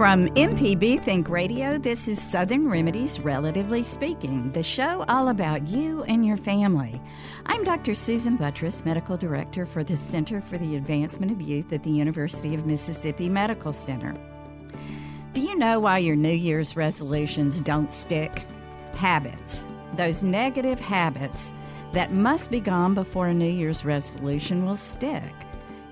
From MPB Think Radio, this is Southern Remedies Relatively Speaking, the show all about you and your family. I'm Dr. Susan Buttross, Medical Director for the Center for the Advancement of Youth at the University of Mississippi Medical Center. Do you know why your New Year's resolutions don't stick? Habits. Those negative habits that must be gone before a New Year's resolution will stick.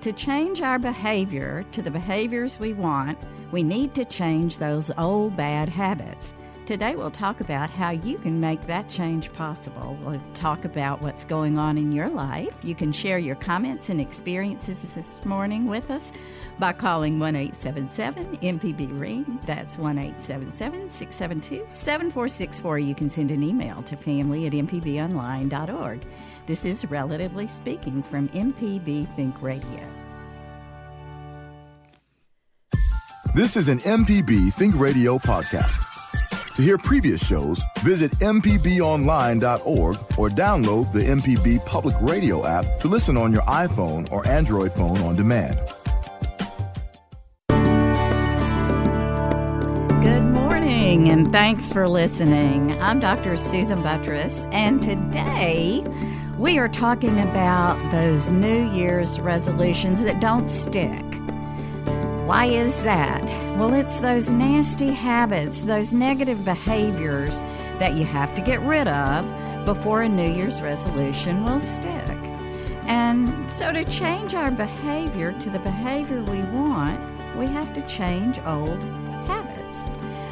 To change our behavior to the behaviors we want, we need to change those old bad habits. Today, we'll talk about how you can make that change possible. We'll talk about what's going on in your life. You can share your comments and experiences this morning with us by calling 1 877 MPB Ring. That's 1 877 672 7464. You can send an email to family at mpbonline.org. This is Relatively Speaking from MPB Think Radio. This is an MPB Think Radio podcast. To hear previous shows, visit MPBOnline.org or download the MPB Public Radio app to listen on your iPhone or Android phone on demand. Good morning, and thanks for listening. I'm Dr. Susan Buttross, and today we are talking about those New Year's resolutions that don't stick. Why is that? Well, it's those nasty habits, those negative behaviors that you have to get rid of before a New Year's resolution will stick. And so, to change our behavior to the behavior we want, we have to change old habits.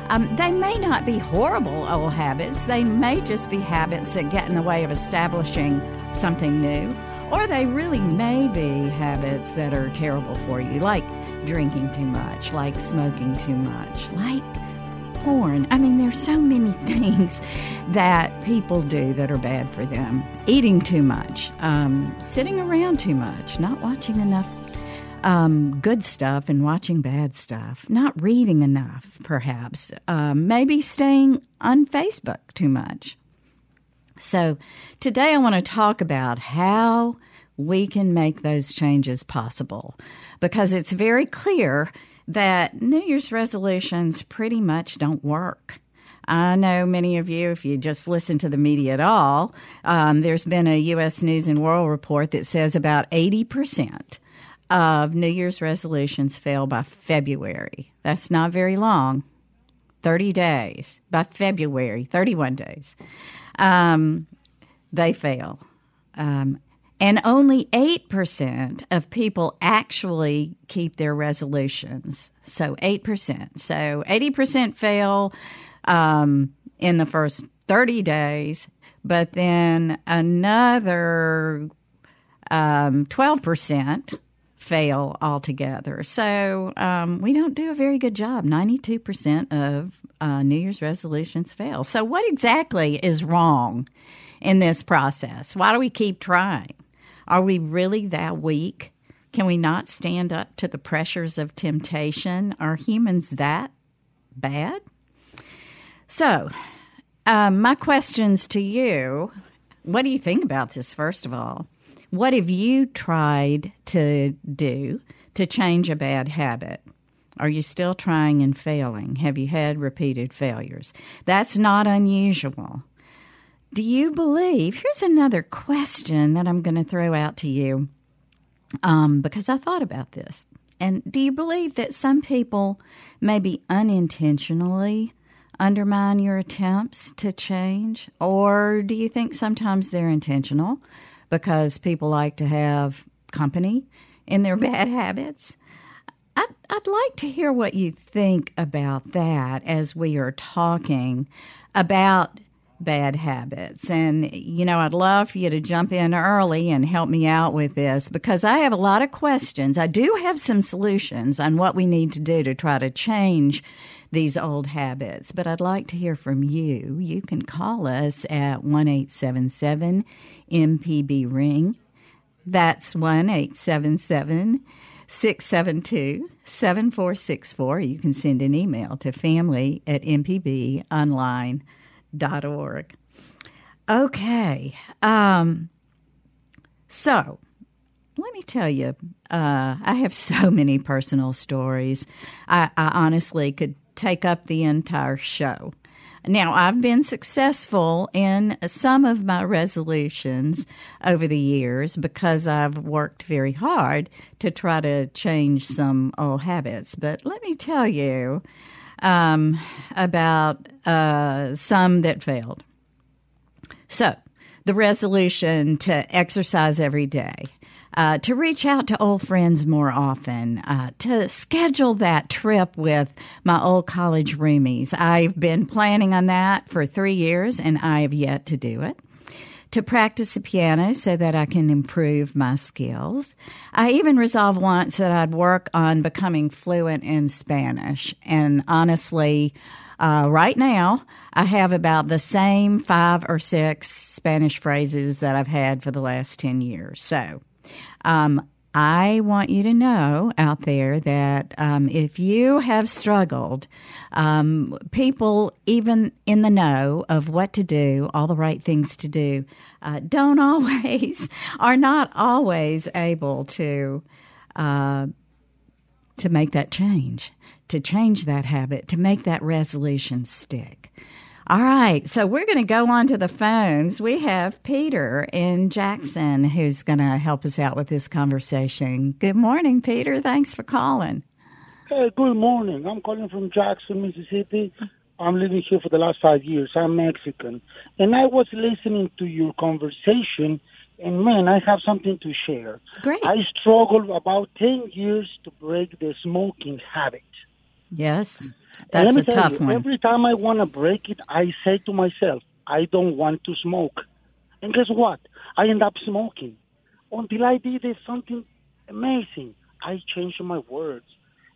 Um, they may not be horrible old habits, they may just be habits that get in the way of establishing something new, or they really may be habits that are terrible for you, like drinking too much, like smoking too much, like porn. I mean, there's so many things that people do that are bad for them. Eating too much, um, sitting around too much, not watching enough um, good stuff and watching bad stuff, not reading enough, perhaps, um, maybe staying on Facebook too much. So, today I want to talk about how we can make those changes possible because it's very clear that New Year's resolutions pretty much don't work. I know many of you, if you just listen to the media at all, um, there's been a U.S. News and World Report that says about 80% of New Year's resolutions fail by February. That's not very long 30 days. By February, 31 days. Um, they fail. Um, and only 8% of people actually keep their resolutions. So 8%. So 80% fail um, in the first 30 days, but then another um, 12% fail altogether. So um, we don't do a very good job. 92% of uh, New Year's resolutions fail. So, what exactly is wrong in this process? Why do we keep trying? Are we really that weak? Can we not stand up to the pressures of temptation? Are humans that bad? So, um, my questions to you what do you think about this, first of all? What have you tried to do to change a bad habit? Are you still trying and failing? Have you had repeated failures? That's not unusual. Do you believe? Here's another question that I'm going to throw out to you um, because I thought about this. And do you believe that some people maybe unintentionally undermine your attempts to change? Or do you think sometimes they're intentional because people like to have company in their bad habits? I'd, I'd like to hear what you think about that as we are talking about bad habits. And, you know, I'd love for you to jump in early and help me out with this because I have a lot of questions. I do have some solutions on what we need to do to try to change these old habits, but I'd like to hear from you. You can call us at 1 877 MPB Ring. That's 1 877 672 7464. You can send an email to family at mpbonline.com org. Okay. Um, so let me tell you, uh, I have so many personal stories. I, I honestly could take up the entire show. Now, I've been successful in some of my resolutions over the years because I've worked very hard to try to change some old habits. But let me tell you, um, about uh, some that failed. So, the resolution to exercise every day, uh, to reach out to old friends more often, uh, to schedule that trip with my old college roomies. I've been planning on that for three years and I have yet to do it to practice the piano so that I can improve my skills. I even resolved once that I'd work on becoming fluent in Spanish. And honestly, uh, right now, I have about the same five or six Spanish phrases that I've had for the last 10 years. So, um, I want you to know out there that um, if you have struggled, um, people even in the know of what to do, all the right things to do, uh, don't always, are not always able to. Uh, to make that change, to change that habit, to make that resolution stick. All right, so we're going to go on to the phones. We have Peter in Jackson who's going to help us out with this conversation. Good morning, Peter. Thanks for calling. Hey, good morning. I'm calling from Jackson, Mississippi. I'm living here for the last five years. I'm Mexican. And I was listening to your conversation, and man, I have something to share. Great. I struggled about 10 years to break the smoking habit. Yes. That's a tough you, one. Every time I want to break it, I say to myself, I don't want to smoke. And guess what? I end up smoking. Until I did something amazing. I changed my words.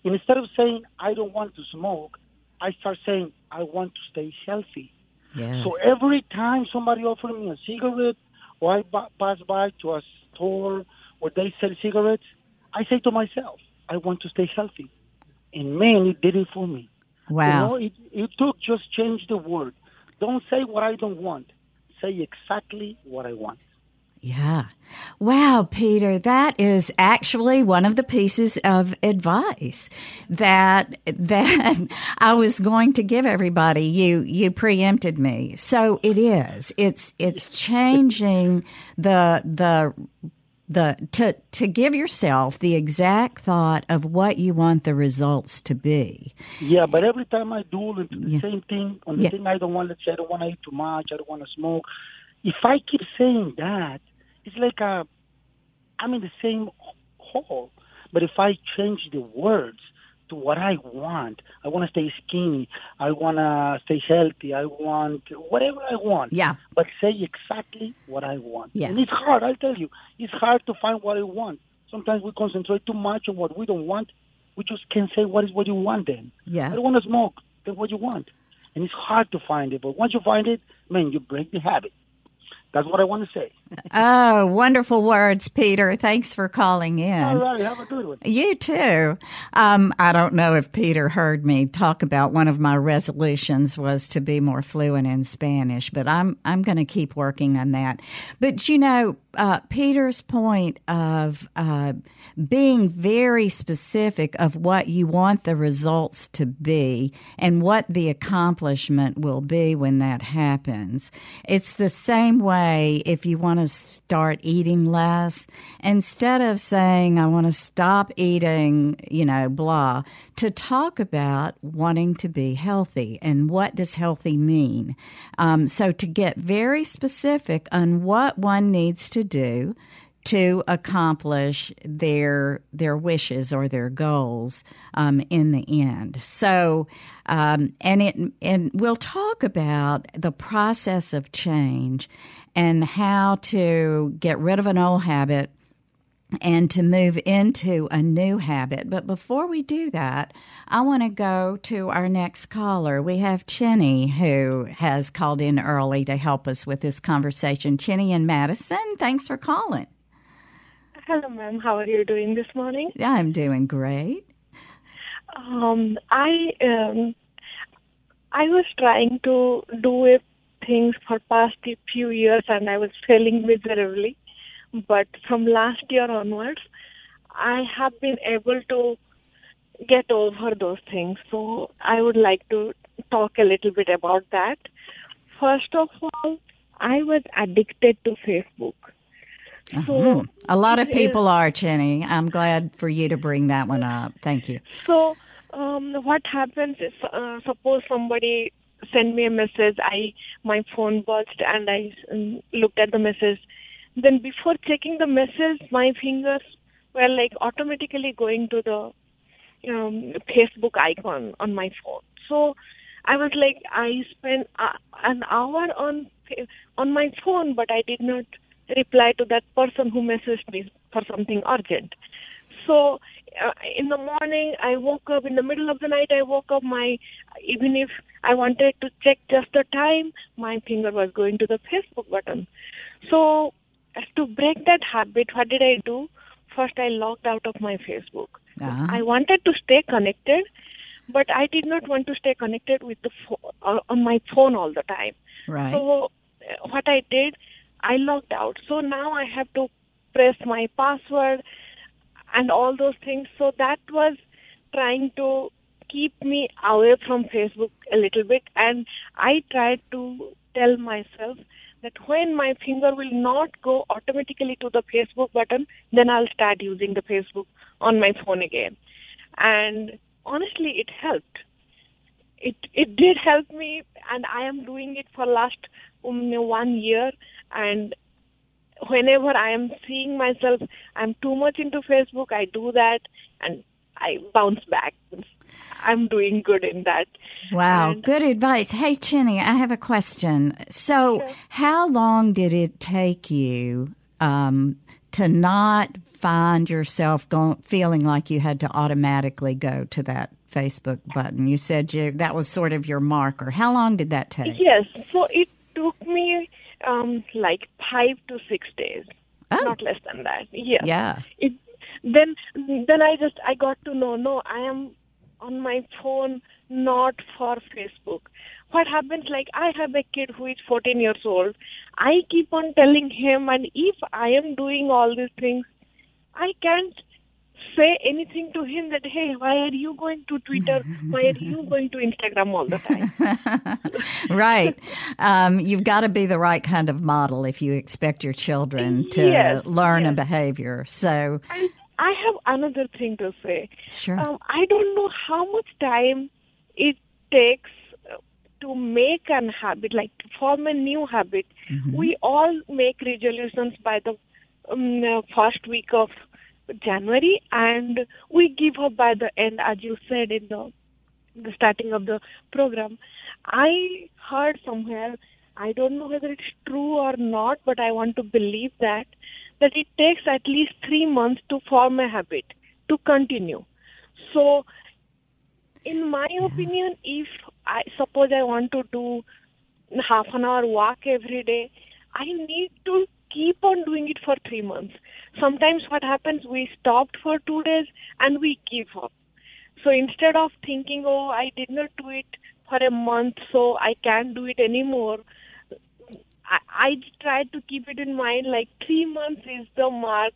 Instead of saying, I don't want to smoke, I start saying, I want to stay healthy. Yes. So every time somebody offers me a cigarette or I b- pass by to a store where they sell cigarettes, I say to myself, I want to stay healthy. And man, it did it for me. Wow. You know, it, it took just change the word. Don't say what I don't want. Say exactly what I want. Yeah. Wow, Peter, that is actually one of the pieces of advice that that I was going to give everybody. You you preempted me. So it is. It's it's changing the the the to to give yourself the exact thought of what you want the results to be. Yeah, but every time I do the Yeah. same thing on the Yeah. thing I don't want, let's say I don't want to eat too much, I don't want to smoke. If I keep saying that, it's like a, I'm in the same hole. But if I change the words to what I want, I want to stay skinny, I want to stay healthy, I want whatever I want. Yeah. But say exactly what I want. Yeah. And it's hard, I'll tell you. It's hard to find what I want. Sometimes we concentrate too much on what we don't want. We just can't say what is what you want then. Yeah. I don't want to smoke. Then what you want? And it's hard to find it. But once you find it, man, you break the habit. That's what I want to say. Oh, wonderful words, Peter. Thanks for calling in. All right, have a good one. You too. Um, I don't know if Peter heard me talk about one of my resolutions was to be more fluent in Spanish, but I'm I'm going to keep working on that. But you know, uh, Peter's point of uh, being very specific of what you want the results to be and what the accomplishment will be when that happens. It's the same way if you want to start eating less, instead of saying, I want to stop eating, you know, blah, to talk about wanting to be healthy and what does healthy mean. Um, so to get very specific on what one needs to do to accomplish their their wishes or their goals um, in the end. So, um, and it and we'll talk about the process of change and how to get rid of an old habit and to move into a new habit. But before we do that, I want to go to our next caller. We have Chinny who has called in early to help us with this conversation. Chinny and Madison, thanks for calling. Hello, ma'am. How are you doing this morning? I'm doing great. Um, I um, I was trying to do it things for past few years, and I was failing miserably. But from last year onwards, I have been able to get over those things. So I would like to talk a little bit about that. First of all, I was addicted to Facebook. So uh-huh. a lot of people is, are, Chinny. I'm glad for you to bring that one up. Thank you. So um, what happens is, uh, suppose somebody send me a message, I my phone buzzed and I um, looked at the message. Then before checking the message, my fingers were like automatically going to the um, Facebook icon on my phone. So I was like, I spent uh, an hour on on my phone, but I did not reply to that person who messaged me for something urgent. So uh, in the morning, I woke up. In the middle of the night, I woke up. My even if I wanted to check just the time, my finger was going to the Facebook button. So to break that habit, what did I do? First, I logged out of my Facebook. Uh-huh. I wanted to stay connected, but I did not want to stay connected with the fo- uh, on my phone all the time. Right. So uh, what I did, I logged out. So now I have to press my password and all those things. So that was trying to keep me away from Facebook a little bit. And I tried to tell myself that when my finger will not go automatically to the Facebook button, then I'll start using the Facebook on my phone again. And honestly, it helped. It it did help me, and I am doing it for last um, one year. And whenever I am seeing myself, I'm too much into Facebook. I do that, and I bounce back. I'm doing good in that. Wow, and, good advice. Hey, Chinny, I have a question. So, sure. how long did it take you um, to not find yourself going, feeling like you had to automatically go to that Facebook button? You said you that was sort of your marker. How long did that take? Yes, so it took me um, like five to six days, oh. not less than that. Yeah, yeah. It, then then I just I got to know no I am on my phone not for Facebook. What happens like I have a kid who is 14 years old. I keep on telling him and if I am doing all these things I can't say anything to him that hey why are you going to twitter why are you going to instagram all the time right um, you've got to be the right kind of model if you expect your children to yes, learn yes. a behavior so and I have another thing to say. Sure. Um, I don't know how much time it takes to make an habit, like to form a new habit. Mm-hmm. We all make resolutions by the um, first week of January, and we give up by the end, as you said in the the starting of the program. I heard somewhere, I don't know whether it's true or not, but I want to believe that that it takes at least three months to form a habit to continue. So, in my opinion, if I suppose I want to do half an hour walk every day, I need to keep on doing it for three months. Sometimes what happens, we stopped for two days and we give up. So instead of thinking, oh, I did not do it for a month, so I can't do it anymore, I, I try to keep it in mind like three months is the mark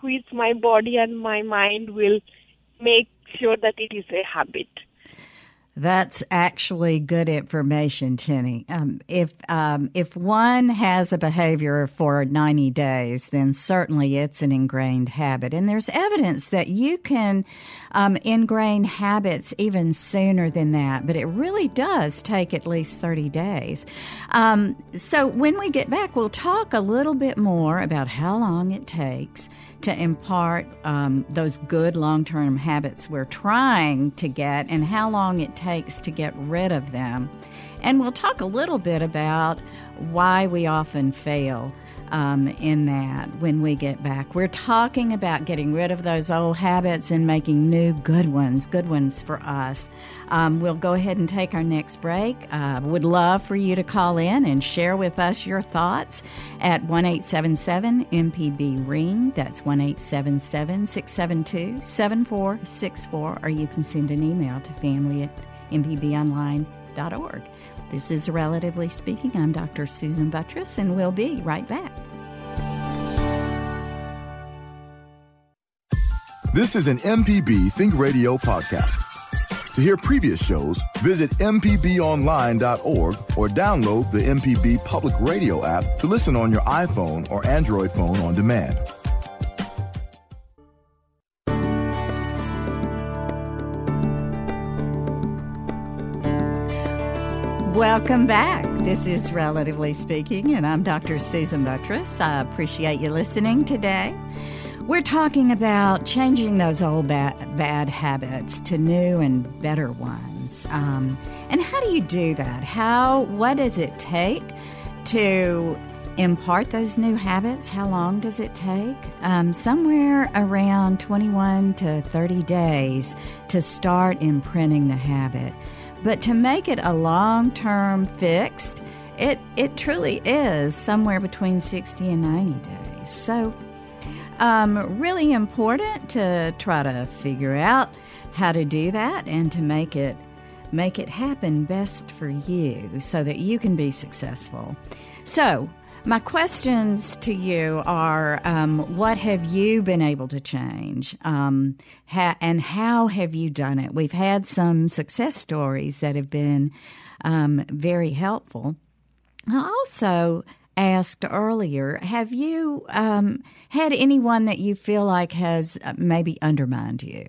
which my body and my mind will make sure that it is a habit. That's actually good information, Chenny. Um, if um, if one has a behavior for 90 days, then certainly it's an ingrained habit. And there's evidence that you can um, ingrain habits even sooner than that, but it really does take at least 30 days. Um, so when we get back, we'll talk a little bit more about how long it takes to impart um, those good long term habits we're trying to get and how long it takes to get rid of them. And we'll talk a little bit about why we often fail um, in that when we get back. We're talking about getting rid of those old habits and making new good ones, good ones for us. Um, we'll go ahead and take our next break. Uh, would love for you to call in and share with us your thoughts at 1 MPB Ring. That's 1 672 7464. Or you can send an email to family at mpbonline.org. This is Relatively Speaking. I'm Dr. Susan Buttross, and we'll be right back. This is an MPB Think Radio podcast. To hear previous shows, visit MPBOnline.org or download the MPB Public Radio app to listen on your iPhone or Android phone on demand. Welcome back. This is Relatively Speaking, and I'm Dr. Susan Buttross. I appreciate you listening today. We're talking about changing those old bad, bad habits to new and better ones. Um, and how do you do that? How, what does it take to impart those new habits? How long does it take? Um, somewhere around 21 to 30 days to start imprinting the habit. But to make it a long term fixed, it, it truly is somewhere between 60 and 90 days. So, um, really important to try to figure out how to do that and to make it make it happen best for you so that you can be successful. So, my questions to you are um, what have you been able to change? Um, ha- and how have you done it? We've had some success stories that have been um, very helpful. I also asked earlier have you um, had anyone that you feel like has uh, maybe undermined you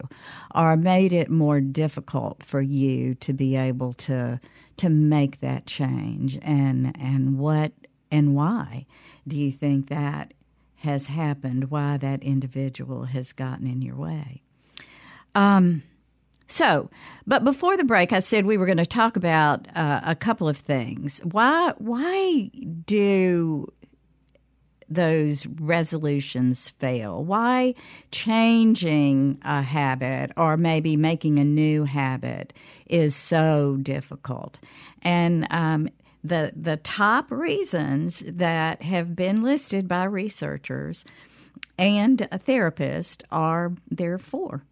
or made it more difficult for you to be able to to make that change and and what and why do you think that has happened? Why that individual has gotten in your way? Um, so, but before the break, I said we were going to talk about uh, a couple of things. Why? Why do those resolutions fail? Why changing a habit or maybe making a new habit is so difficult? And um, the the top reasons that have been listed by researchers and a therapist are there four.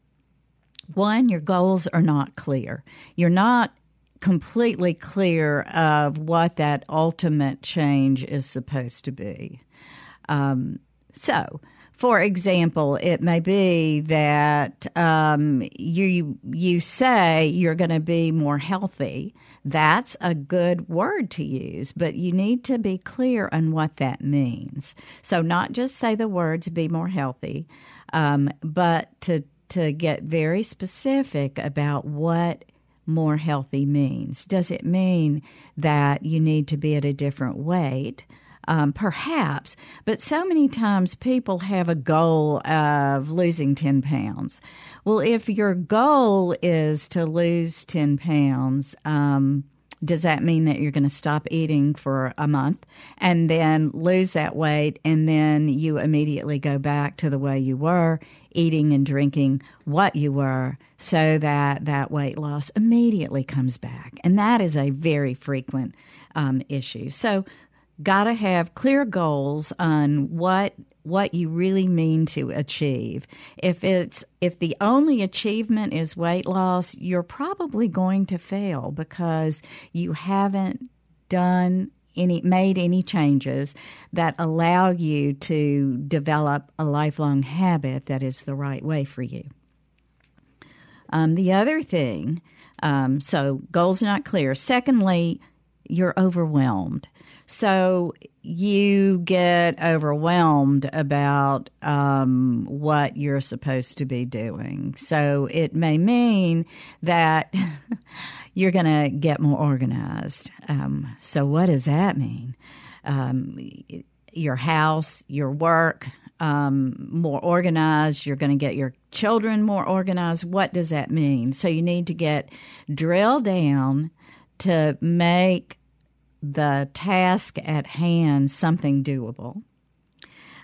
One, your goals are not clear. You're not completely clear of what that ultimate change is supposed to be. Um, so, for example, it may be that um, you you say you're going to be more healthy. That's a good word to use, but you need to be clear on what that means. So, not just say the words "be more healthy," um, but to to get very specific about what more healthy means. Does it mean that you need to be at a different weight? Um, perhaps, but so many times people have a goal of losing 10 pounds. Well, if your goal is to lose 10 pounds, um, does that mean that you're going to stop eating for a month and then lose that weight and then you immediately go back to the way you were eating and drinking what you were so that that weight loss immediately comes back and that is a very frequent um, issue so got to have clear goals on what what you really mean to achieve. If it's if the only achievement is weight loss, you're probably going to fail because you haven't done any made any changes that allow you to develop a lifelong habit that is the right way for you. Um, the other thing, um, so goals not clear. Secondly, you're overwhelmed. So you get overwhelmed about um, what you're supposed to be doing. So it may mean that you're going to get more organized. Um, so, what does that mean? Um, your house, your work, um, more organized. You're going to get your children more organized. What does that mean? So, you need to get drill down to make the task at hand something doable.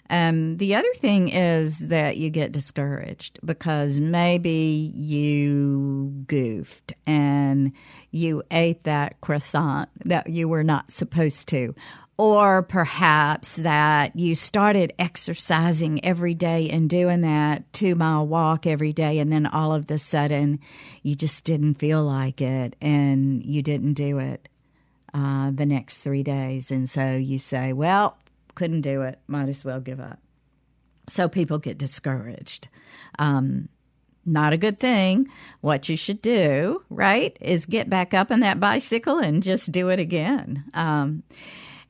Um, the other thing is that you get discouraged because maybe you goofed and you ate that croissant that you were not supposed to. Or perhaps that you started exercising every day and doing that two mile walk every day, and then all of a sudden you just didn't feel like it and you didn't do it uh, the next three days. And so you say, well, couldn't do it, might as well give up. So people get discouraged. Um, not a good thing. What you should do, right, is get back up on that bicycle and just do it again. Um,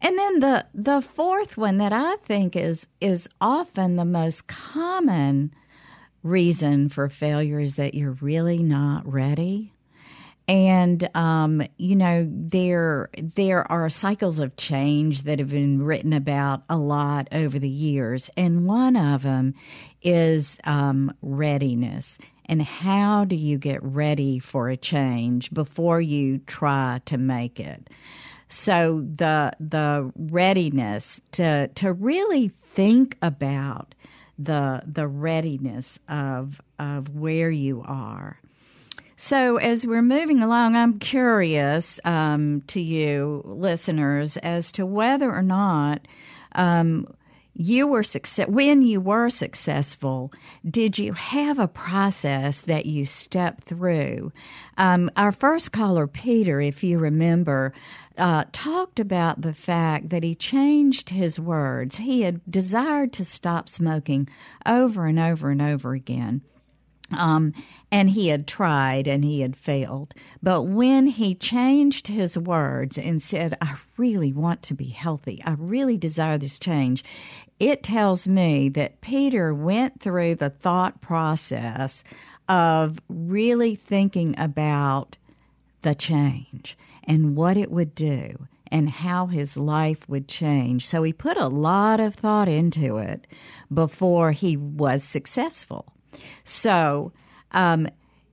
and then the the fourth one that I think is is often the most common reason for failure is that you're really not ready and um, you know there there are cycles of change that have been written about a lot over the years, and one of them is um, readiness. And how do you get ready for a change before you try to make it? So the the readiness to to really think about the the readiness of of where you are so, as we're moving along, I'm curious um, to you, listeners, as to whether or not um, you were success when you were successful. Did you have a process that you stepped through? Um, our first caller, Peter, if you remember, uh, talked about the fact that he changed his words. He had desired to stop smoking over and over and over again. Um, and he had tried and he had failed. But when he changed his words and said, I really want to be healthy, I really desire this change, it tells me that Peter went through the thought process of really thinking about the change and what it would do and how his life would change. So he put a lot of thought into it before he was successful. So, um,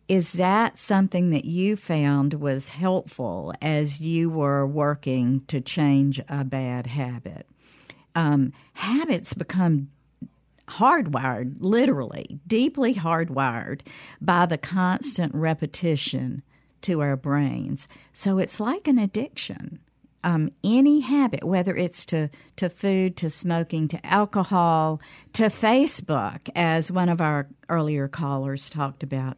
is that something that you found was helpful as you were working to change a bad habit? Um, habits become hardwired, literally, deeply hardwired by the constant repetition to our brains. So it's like an addiction um, any habit, whether it's to, to food, to smoking, to alcohol, to Facebook, as one of our earlier callers talked about,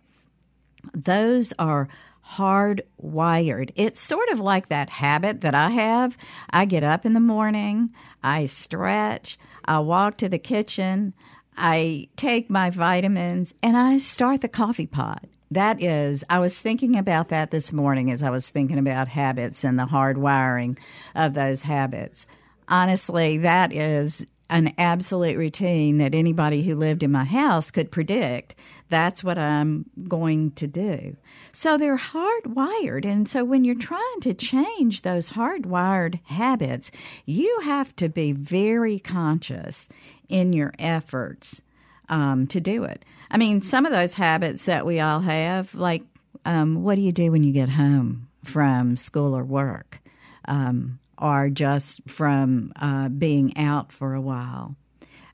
those are hardwired. It's sort of like that habit that I have. I get up in the morning, I stretch, I walk to the kitchen, I take my vitamins, and I start the coffee pot. That is, I was thinking about that this morning as I was thinking about habits and the hardwiring of those habits. Honestly, that is an absolute routine that anybody who lived in my house could predict. That's what I'm going to do. So they're hardwired. And so when you're trying to change those hardwired habits, you have to be very conscious in your efforts um, to do it. I mean, some of those habits that we all have, like um, what do you do when you get home from school or work, um, or just from uh, being out for a while?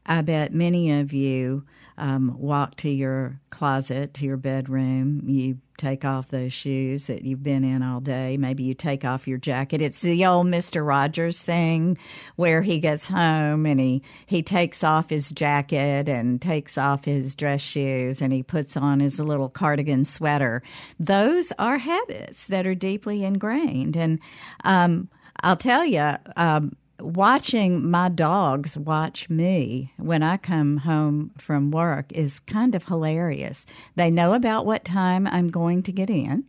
I bet many of you um, walk to your closet, to your bedroom. You take off those shoes that you've been in all day. Maybe you take off your jacket. It's the old Mr. Rogers thing where he gets home and he, he takes off his jacket and takes off his dress shoes and he puts on his little cardigan sweater. Those are habits that are deeply ingrained. And um, I'll tell you, um, watching my dogs watch me when I come home from work is kind of hilarious. They know about what time I'm going to get in,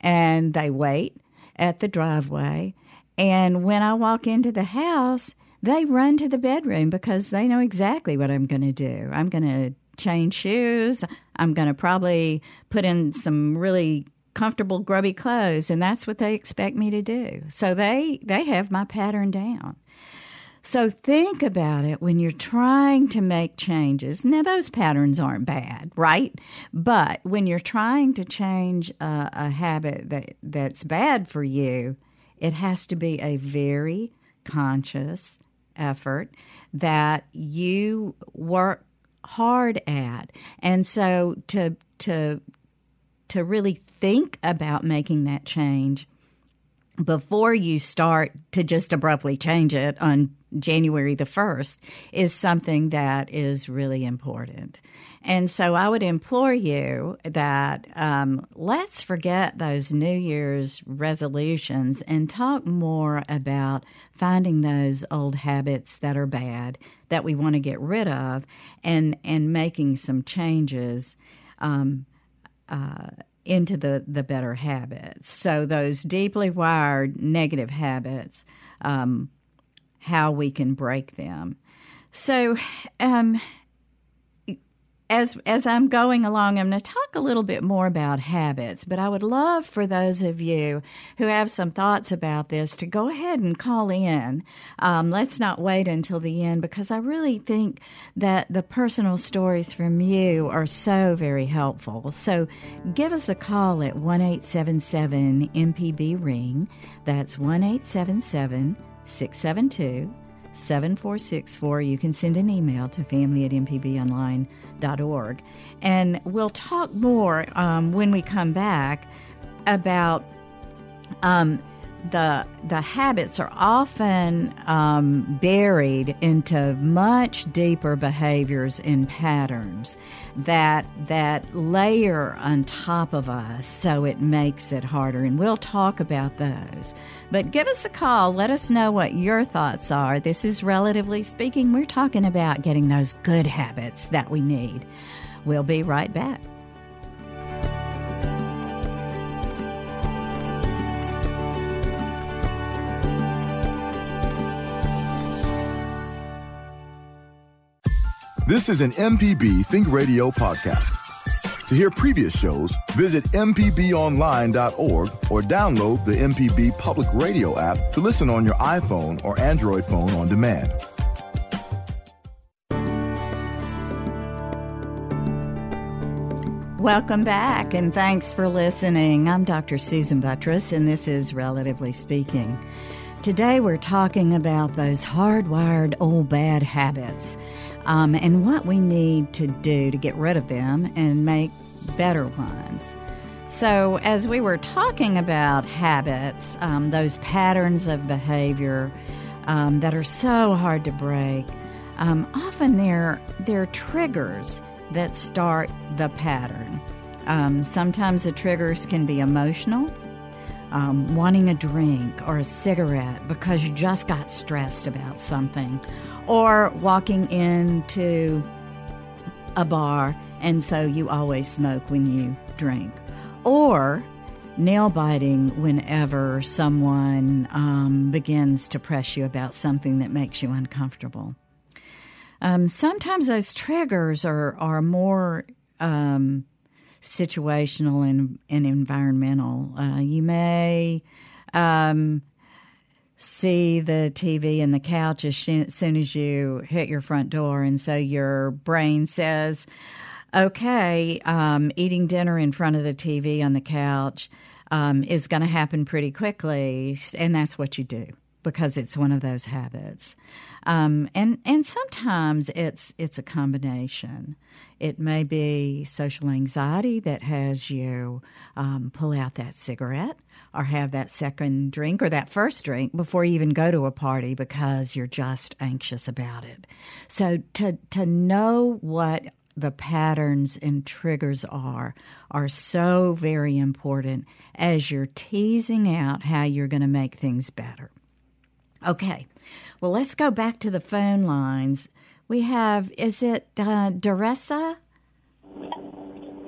and they wait at the driveway. And when I walk into the house, they run to the bedroom because they know exactly what I'm going to do. I'm going to change shoes. I'm going to probably put in some really comfortable grubby clothes and that's what they expect me to do. So they they have my pattern down. So think about it when you're trying to make changes. Now those patterns aren't bad, right? But when you're trying to change a, a habit that that's bad for you, it has to be a very conscious effort that you work hard at. And so to to to really think about making that change before you start to just abruptly change it on January the 1st is something that is really important. And so I would implore you that um, let's forget those New Year's resolutions and talk more about finding those old habits that are bad that we want to get rid of and, and making some changes. Um, uh, into the, the better habits. So, those deeply wired negative habits, um, how we can break them. So, um, as as I'm going along, I'm going to talk a little bit more about habits, but I would love for those of you who have some thoughts about this to go ahead and call in. Um, let's not wait until the end because I really think that the personal stories from you are so very helpful. So give us a call at one eight seven seven MPB ring. That's one eight seven seven six seven two. 7464. You can send an email to family at mpbonline.org. And we'll talk more um, when we come back about um, the the habits are often um, buried into much deeper behaviors and patterns that that layer on top of us, so it makes it harder. And we'll talk about those. But give us a call. Let us know what your thoughts are. This is relatively speaking. We're talking about getting those good habits that we need. We'll be right back. This is an MPB Think Radio podcast. To hear previous shows, visit MPBOnline.org or download the MPB Public Radio app to listen on your iPhone or Android phone on demand. Welcome back and thanks for listening. I'm Dr. Susan Buttross, and this is Relatively Speaking. Today we're talking about those hardwired old bad habits um, and what we need to do to get rid of them and make better ones. So, as we were talking about habits, um, those patterns of behavior um, that are so hard to break, um, often they're, they're triggers that start the pattern. Um, sometimes the triggers can be emotional, um, wanting a drink or a cigarette because you just got stressed about something, or walking into a bar and so you always smoke when you drink, or nail biting whenever someone um, begins to press you about something that makes you uncomfortable. Um, sometimes those triggers are are more um, situational and, and environmental. Uh, you may um, see the TV and the couch as soon as you hit your front door. And so your brain says, okay, um, eating dinner in front of the TV on the couch um, is going to happen pretty quickly. And that's what you do because it's one of those habits. Um, and and sometimes it's it's a combination. It may be social anxiety that has you um, pull out that cigarette or have that second drink or that first drink before you even go to a party because you're just anxious about it. So to to know what the patterns and triggers are are so very important as you're teasing out how you're going to make things better. Okay, Well, let's go back to the phone lines. We have, is it uh,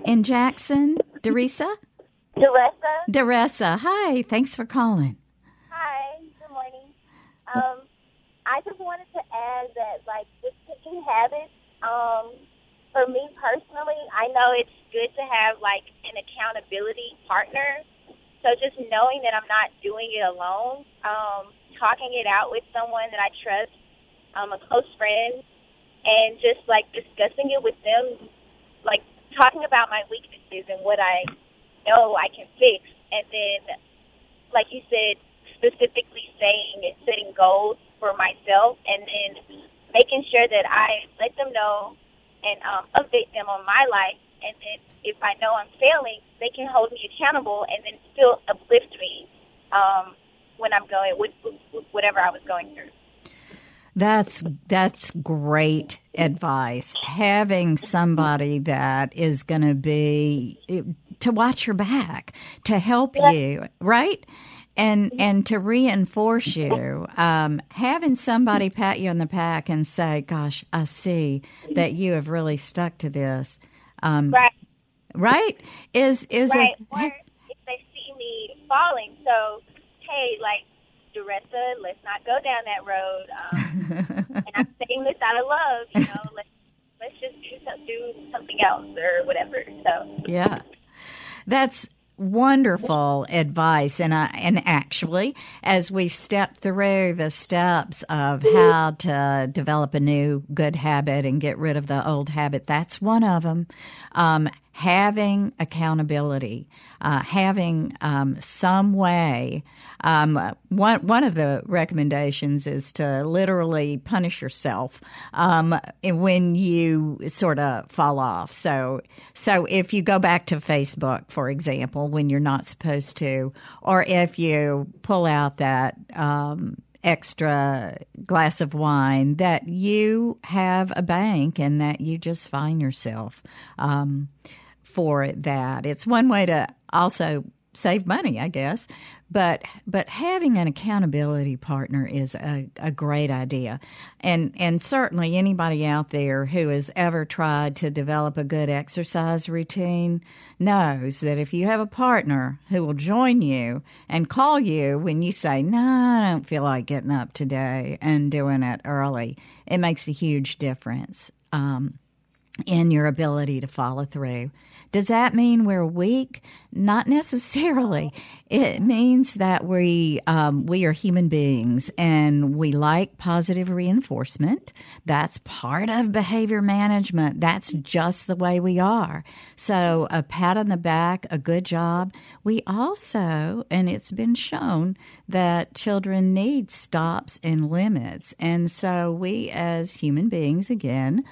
in Jackson? Darissa? Daressa? Daressa. Hi, thanks for calling. Hi, good morning. Um, I just wanted to add that, like, with picking habits, um, for me personally, I know it's good to have, like, an accountability partner. So just knowing that I'm not doing it alone, um, talking it out with someone that I trust, um, a close friend, and just, like, discussing it with them, like, talking about my weaknesses and what I know I can fix. And then, like you said, specifically saying and setting goals for myself and then making sure that I let them know and um, update them on my life. And then if I know I'm failing, they can hold me accountable and then still uplift me um, when I'm going with, with whatever I was going through. That's that's great advice. Having somebody that is going to be to watch your back, to help yeah. you, right? And and to reinforce you, um, having somebody pat you on the back and say, "Gosh, I see that you have really stuck to this." Um, right. Right. Is is right. it? Or if they see me falling, so hey, like Doretta, let's not go down that road. Um, and I'm saying this out of love, you know. Let's let's just do, some, do something else or whatever. So yeah, that's wonderful advice. And I, and actually as we step through the steps of how to develop a new good habit and get rid of the old habit that's one of them um, having accountability, uh, having um, some way. Um, one one of the recommendations is to literally punish yourself um, when you sort of fall off. So so if you go back to Facebook, for example, when you're not supposed to, or if you pull out that um, extra glass of wine, that you have a bank and that you just find yourself um, for that. It's one way to also save money, I guess. But but having an accountability partner is a, a great idea, and and certainly anybody out there who has ever tried to develop a good exercise routine knows that if you have a partner who will join you and call you when you say, "No, I don't feel like getting up today," and doing it early, it makes a huge difference. Um, in your ability to follow through. Does that mean we're weak? Not necessarily. It means that we um, we are human beings and we like positive reinforcement. That's part of behavior management. That's just the way we are. So a pat on the back, a good job. We also, and it's been shown that children need stops and limits, and so we as human beings again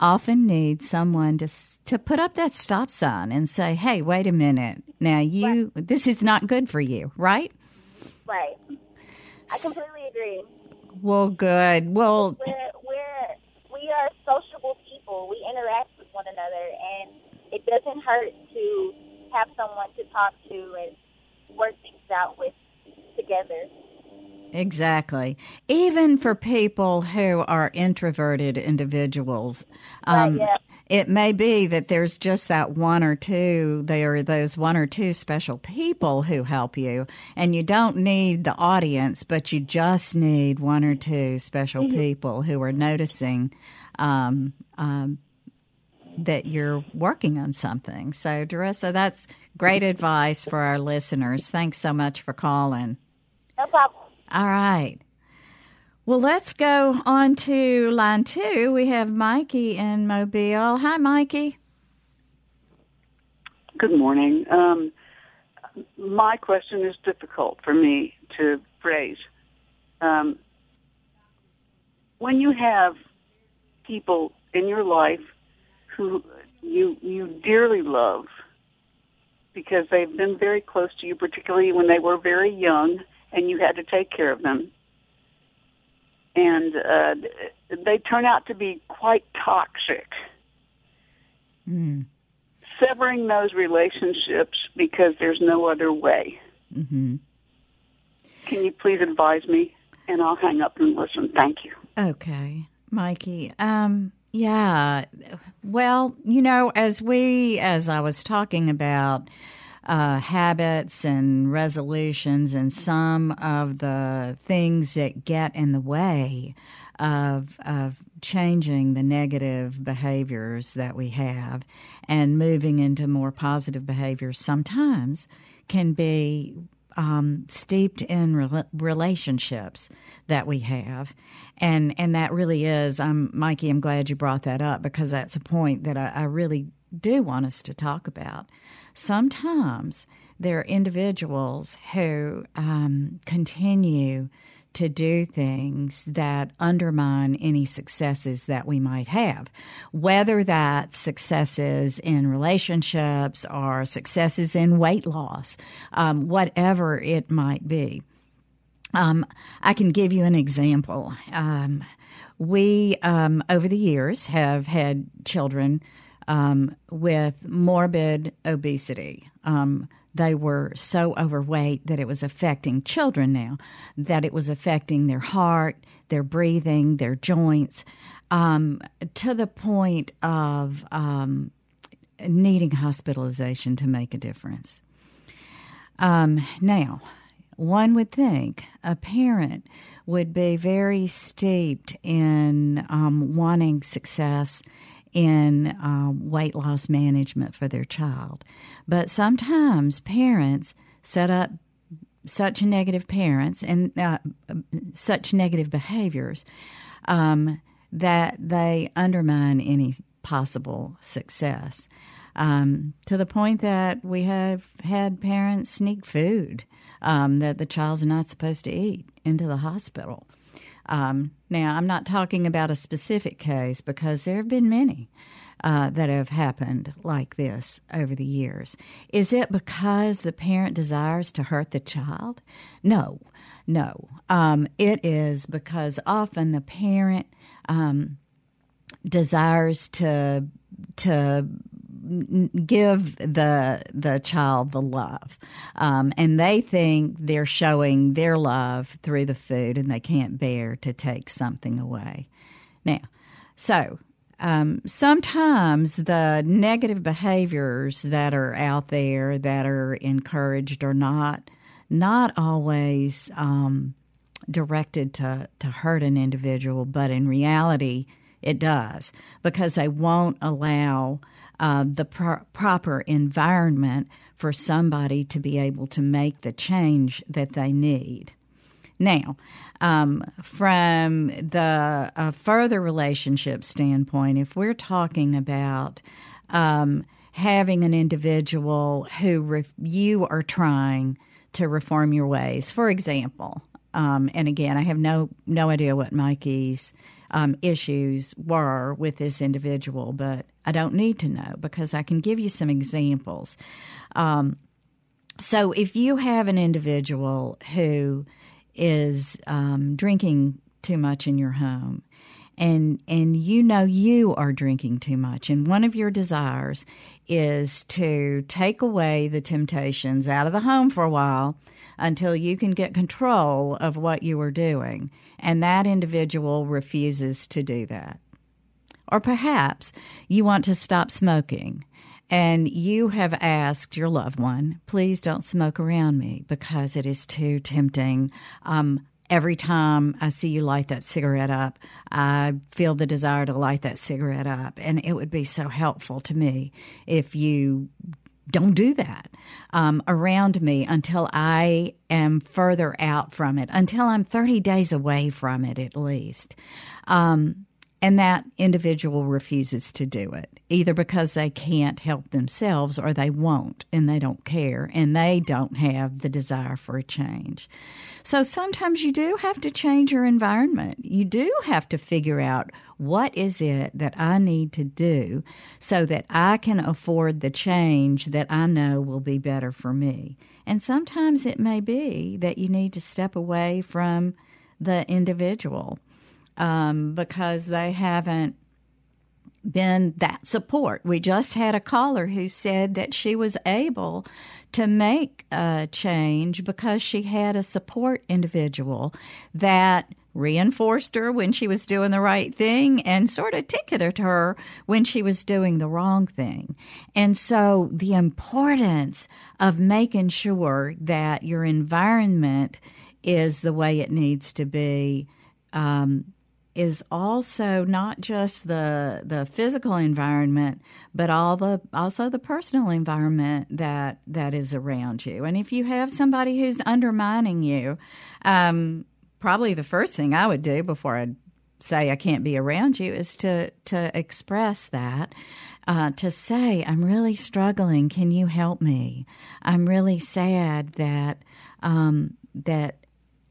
often need someone to to put up that stop sign and say, "Hey, wait a minute. Now you right. this is not good for you, right?" Right. I completely agree. Well, good. Well, we're, we're we are sociable people. We interact with one another, and it doesn't hurt to have someone to talk to and work things out with together. Exactly. Even for people who are introverted individuals, um, right, yeah. it may be that there's just that one or two, there are those one or two special people who help you. And you don't need the audience, but you just need one or two special mm-hmm. people who are noticing um, um, that you're working on something. So, Darissa, that's great advice for our listeners. Thanks so much for calling. No problem. All right. Well, let's go on to line two. We have Mikey in Mobile. Hi, Mikey. Good morning. Um, my question is difficult for me to phrase. Um, when you have people in your life who you you dearly love because they've been very close to you, particularly when they were very young, and you had to take care of them. And uh, they turn out to be quite toxic. Mm. Severing those relationships because there's no other way. Mm-hmm. Can you please advise me? and I'll hang up and listen. Thank you. Okay, Mikey. Um, yeah. Well, you know, as we, as I was talking about uh, habits and resolutions and some of the things that get in the way of of changing the negative behaviors that we have and moving into more positive behaviors sometimes can be um, steeped in re- relationships that we have, and and that really is. I'm Mikey, I'm glad you brought that up because that's a point that I, I really do want us to talk about. Sometimes there are individuals who um, continue to do things that undermine any successes that we might have, whether that's successes in relationships or successes in weight loss, um, whatever it might be. Um, I can give you an example. Um, we, um, over the years, have had children um, with morbid obesity. Um, they were so overweight that it was affecting children now, that it was affecting their heart, their breathing, their joints, um, to the point of um, needing hospitalization to make a difference. Um, now, one would think a parent would be very steeped in um, wanting success in um, weight loss management for their child. But sometimes parents set up such negative parents and uh, such negative behaviors um, that they undermine any possible success. Um, to the point that we have had parents sneak food um, that the child's not supposed to eat into the hospital. Um, now, I'm not talking about a specific case because there have been many uh, that have happened like this over the years. Is it because the parent desires to hurt the child? No, no. Um, it is because often the parent um, desires to to give the the child the love, um, and they think they're showing their love through the food, and they can't bear to take something away. Now, so um, sometimes the negative behaviors that are out there that are encouraged are not not always um, directed to to hurt an individual, but in reality, it does because they won't allow uh, the pro- proper environment for somebody to be able to make the change that they need. Now, um, from the uh, further relationship standpoint, if we're talking about um, having an individual who ref- you are trying to reform your ways, for example, um, and again, I have no no idea what Mikey's um, issues were with this individual, but I don't need to know because I can give you some examples. Um, so, if you have an individual who is um, drinking too much in your home, and and you know you are drinking too much and one of your desires is to take away the temptations out of the home for a while until you can get control of what you are doing and that individual refuses to do that or perhaps you want to stop smoking and you have asked your loved one, please don't smoke around me because it is too tempting. Um, every time I see you light that cigarette up, I feel the desire to light that cigarette up. And it would be so helpful to me if you don't do that um, around me until I am further out from it, until I'm 30 days away from it at least. Um, and that individual refuses to do it, either because they can't help themselves or they won't and they don't care and they don't have the desire for a change. So sometimes you do have to change your environment. You do have to figure out what is it that I need to do so that I can afford the change that I know will be better for me. And sometimes it may be that you need to step away from the individual um, because they haven't been that support. We just had a caller who said that she was able to make a change because she had a support individual that reinforced her when she was doing the right thing and sort of ticketed her when she was doing the wrong thing. And so the importance of making sure that your environment is the way it needs to be um, is also not just the the physical environment, but all the also the personal environment that that is around you. And if you have somebody who's undermining you, um, probably the first thing I would do before I'd say I can't be around you is to to express that. Uh, to say, I'm really struggling. Can you help me? I'm really sad that um, that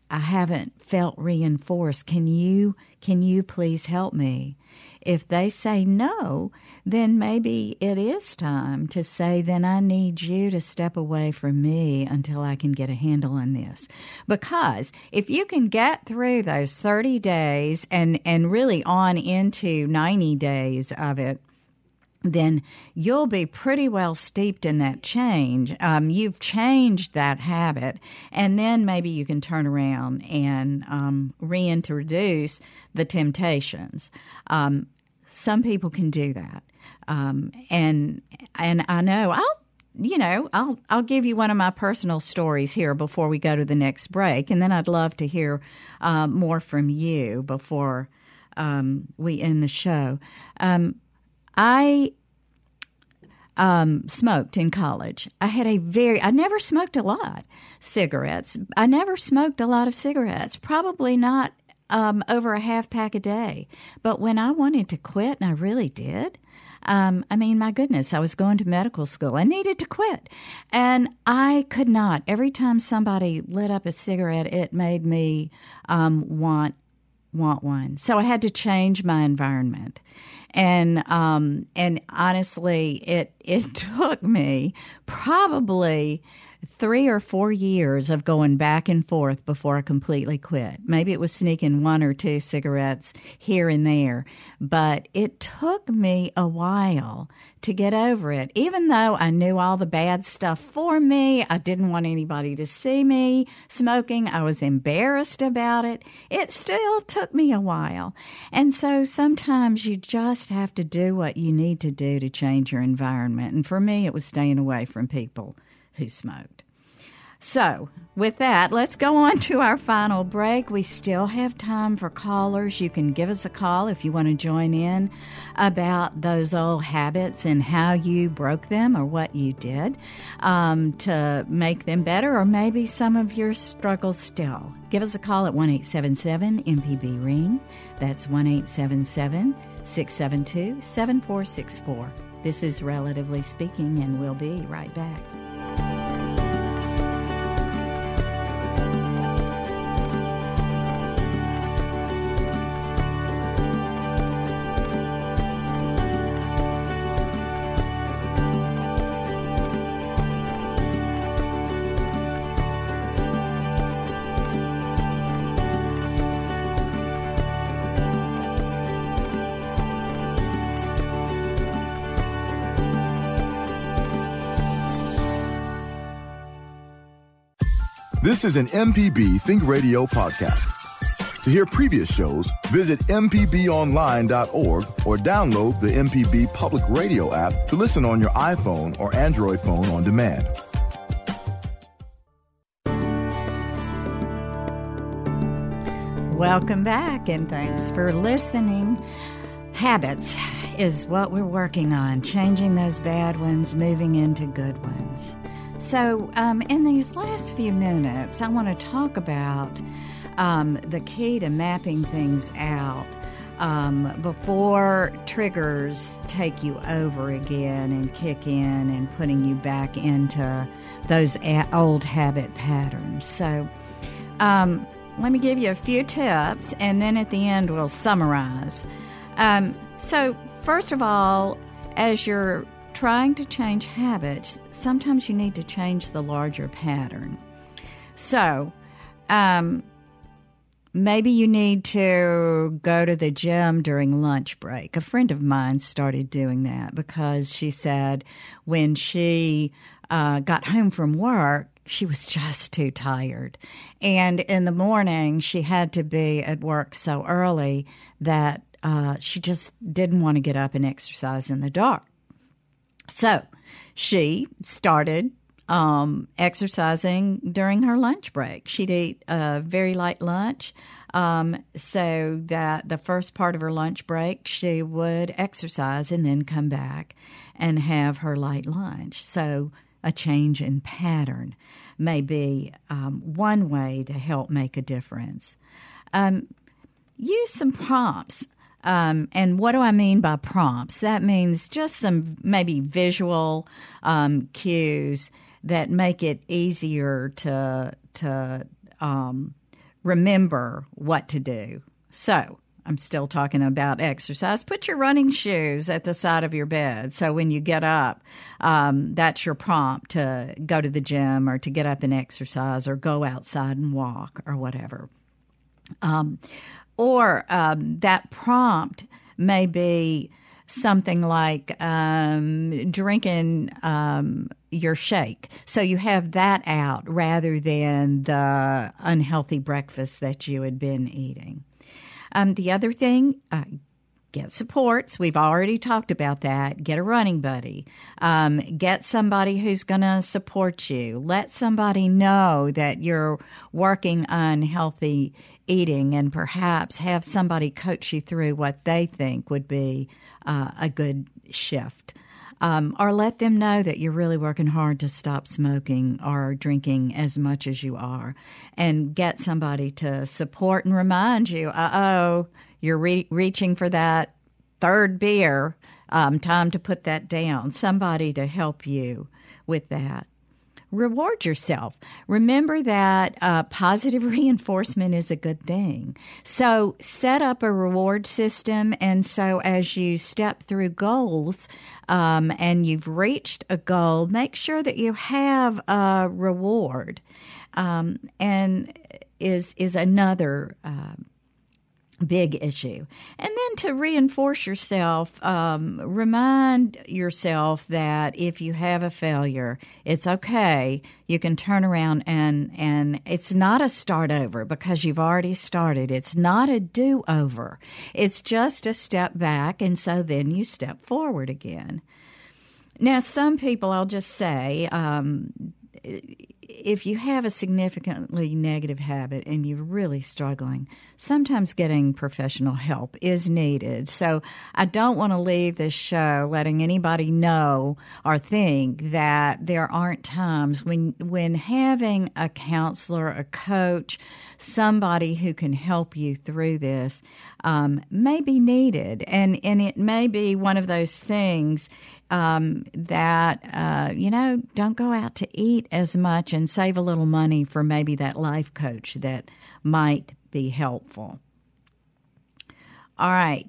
I haven't felt reinforced. Can you can you please help me? If they say no, then maybe it is time to say, then I need you to step away from me until I can get a handle on this. Because if you can get through those 30 days and, and really on into 90 days of it, then you'll be pretty well steeped in that change. Um, you've changed that habit, and then maybe you can turn around and um, reintroduce the temptations. Um, some people can do that, um, and and I know I'll you know, I'll I'll give you one of my personal stories here before we go to the next break, and then I'd love to hear uh, more from you before um, we end the show. Um, I um, smoked in college. I had a very, I never smoked a lot cigarettes. I never smoked a lot of cigarettes, probably not um, over a half pack a day. But when I wanted to quit, and I really did, um, I mean, my goodness, I was going to medical school. I needed to quit. And I could not. Every time somebody lit up a cigarette, it made me um, want want one. So I had to change my environment. And um, and honestly, it it took me probably three or four years of going back and forth before I completely quit. Maybe it was sneaking one or two cigarettes here and there, but it took me a while to get over it. Even though I knew all the bad stuff for me, I didn't want anybody to see me smoking, I was embarrassed about it. It still took me a while. And so sometimes you just have to do what you need to do to change your environment. And for me, it was staying away from people who smoked. So, with that, let's go on to our final break. We still have time for callers. You can give us a call if you want to join in about those old habits and how you broke them or what you did um, to make them better, or maybe some of your struggles still. Give us a call at 1 877 MPB Ring. That's 1 877 672 7464. This is Relatively Speaking, and we'll be right back. This is an MPB Think Radio podcast. To hear previous shows, visit MPBOnline.org or download the MPB Public Radio app to listen on your iPhone or Android phone on demand. Welcome back and thanks for listening. Habits is what we're working on, changing those bad ones, moving into good ones. So, um, in these last few minutes, I want to talk about um, the key to mapping things out um, before triggers take you over again and kick in and putting you back into those old habit patterns. So, um, let me give you a few tips and then at the end we'll summarize. Um, so, first of all, as you're trying to change habits, sometimes you need to change the larger pattern. So, um, maybe you need to go to the gym during lunch break. A friend of mine started doing that because she said when she uh, got home from work, she was just too tired. And in the morning, she had to be at work so early that uh, she just didn't want to get up and exercise in the dark. So she started um, exercising during her lunch break. She'd eat a very light lunch um, so that the first part of her lunch break she would exercise and then come back and have her light lunch. So a change in pattern may be um, one way to help make a difference. Um, use some prompts. Um, and what do I mean by prompts? That means just some maybe visual um, cues that make it easier to to um, remember what to do. So I'm still talking about exercise. Put your running shoes at the side of your bed. So when you get up, um, that's your prompt to go to the gym or to get up and exercise or go outside and walk or whatever. Um, or um, that prompt may be something like um, drinking um, your shake. So you have that out rather than the unhealthy breakfast that you had been eating. Um, the other thing, uh, get supports. We've already talked about that. Get a running buddy. Um, get somebody who's going to support you. Let somebody know that you're working on healthy eating and perhaps have somebody coach you through what they think would be uh, a good shift. Um, or let them know that you're really working hard to stop smoking or drinking as much as you are, and get somebody to support and remind you, uh oh, you're re- reaching for that third beer. Um, time to put that down. Somebody to help you with that reward yourself. Remember that uh, positive reinforcement is a good thing. So set up a reward system. And so as you step through goals um, and you've reached a goal, make sure that you have a reward. Um, and is is another uh, big issue. And then to reinforce yourself, um, remind yourself that if you have a failure, it's okay. You can turn around and, and it's not a start over because you've already started. It's not a do over. It's just a step back. And so then you step forward again. Now, some people, I'll just say, um, if you have a significantly negative habit and you're really struggling, sometimes getting professional help is needed. So I don't want to leave this show letting anybody know or think that there aren't times when when having a counselor, a coach, somebody who can help you through this um, may be needed, and and it may be one of those things um, that uh, you know don't go out to eat as much and save a little money for maybe that life coach that might be helpful. All right,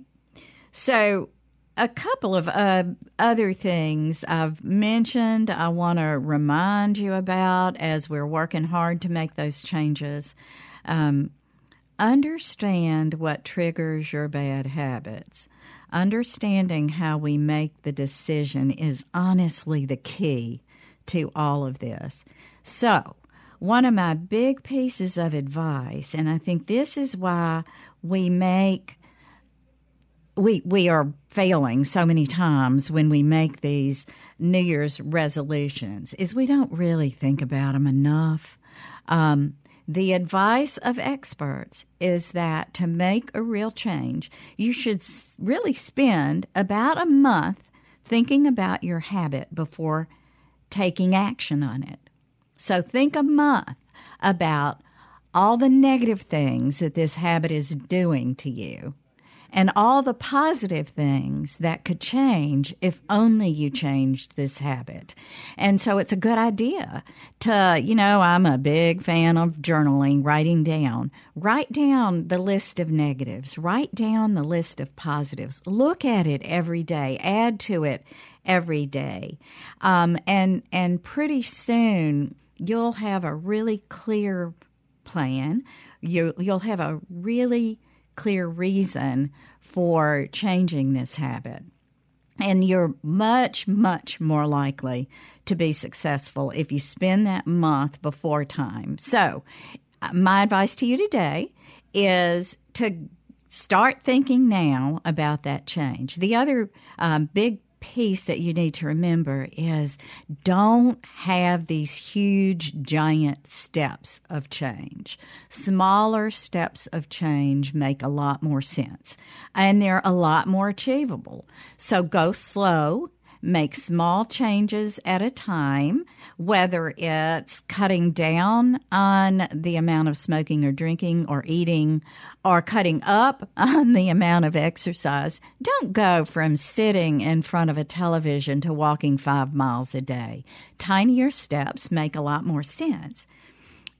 so a couple of uh, other things I've mentioned I want to remind you about as we're working hard to make those changes. Um, understand what triggers your bad habits. Understanding how we make the decision is honestly the key to all of this. So, one of my big pieces of advice, and I think this is why we make we we are failing so many times when we make these New Year's resolutions is we don't really think about them enough. Um, the advice of experts is that to make a real change, you should really spend about a month thinking about your habit before taking action on it. So think a month about all the negative things that this habit is doing to you and all the positive things that could change if only you changed this habit. And so it's a good idea to, you know, I'm a big fan of journaling, writing down. Write down the list of negatives, write down the list of positives. Look at it every day, add to it every day. Um, and, and pretty soon you'll have a really clear plan, you, you'll have a really clear reason for changing this habit. And you're much, much more likely to be successful if you spend that month before time. So, uh, my advice to you today is to start thinking now about that change. The other um, big piece that you need to remember is don't have these huge, giant steps of change. Smaller steps of change make a lot more sense and they're a lot more achievable. So go slow make small changes at a time, whether it's cutting down on the amount of smoking or drinking or eating or cutting up on the amount of exercise. Don't go from sitting in front of a television to walking five miles a day. Tinier steps make a lot more sense.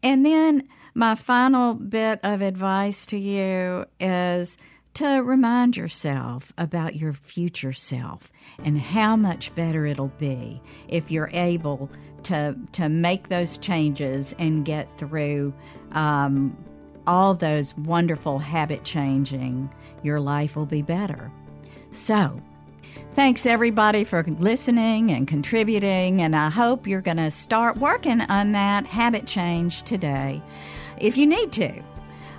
And then my final bit of advice to you is to remind yourself about your future self and how much better it'll be if you're able to to make those changes and get through um, all those wonderful habit changing. Your life will be better. So. Thanks everybody for listening and contributing, and I hope you're going to start working on that habit change today. If you need to,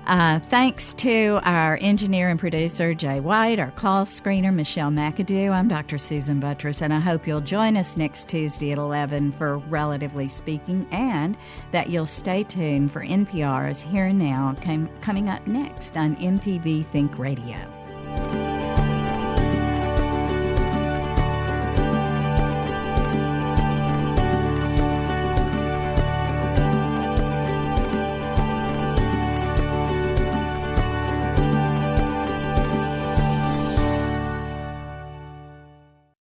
uh, thanks to our engineer and producer, Jay White, our call screener, Michelle McAdoo. I'm Dr. Susan Buttross, and I hope you'll join us next Tuesday at 11 for Relatively Speaking, and that you'll stay tuned for NPR's Here and Now coming up next on MPB Think Radio.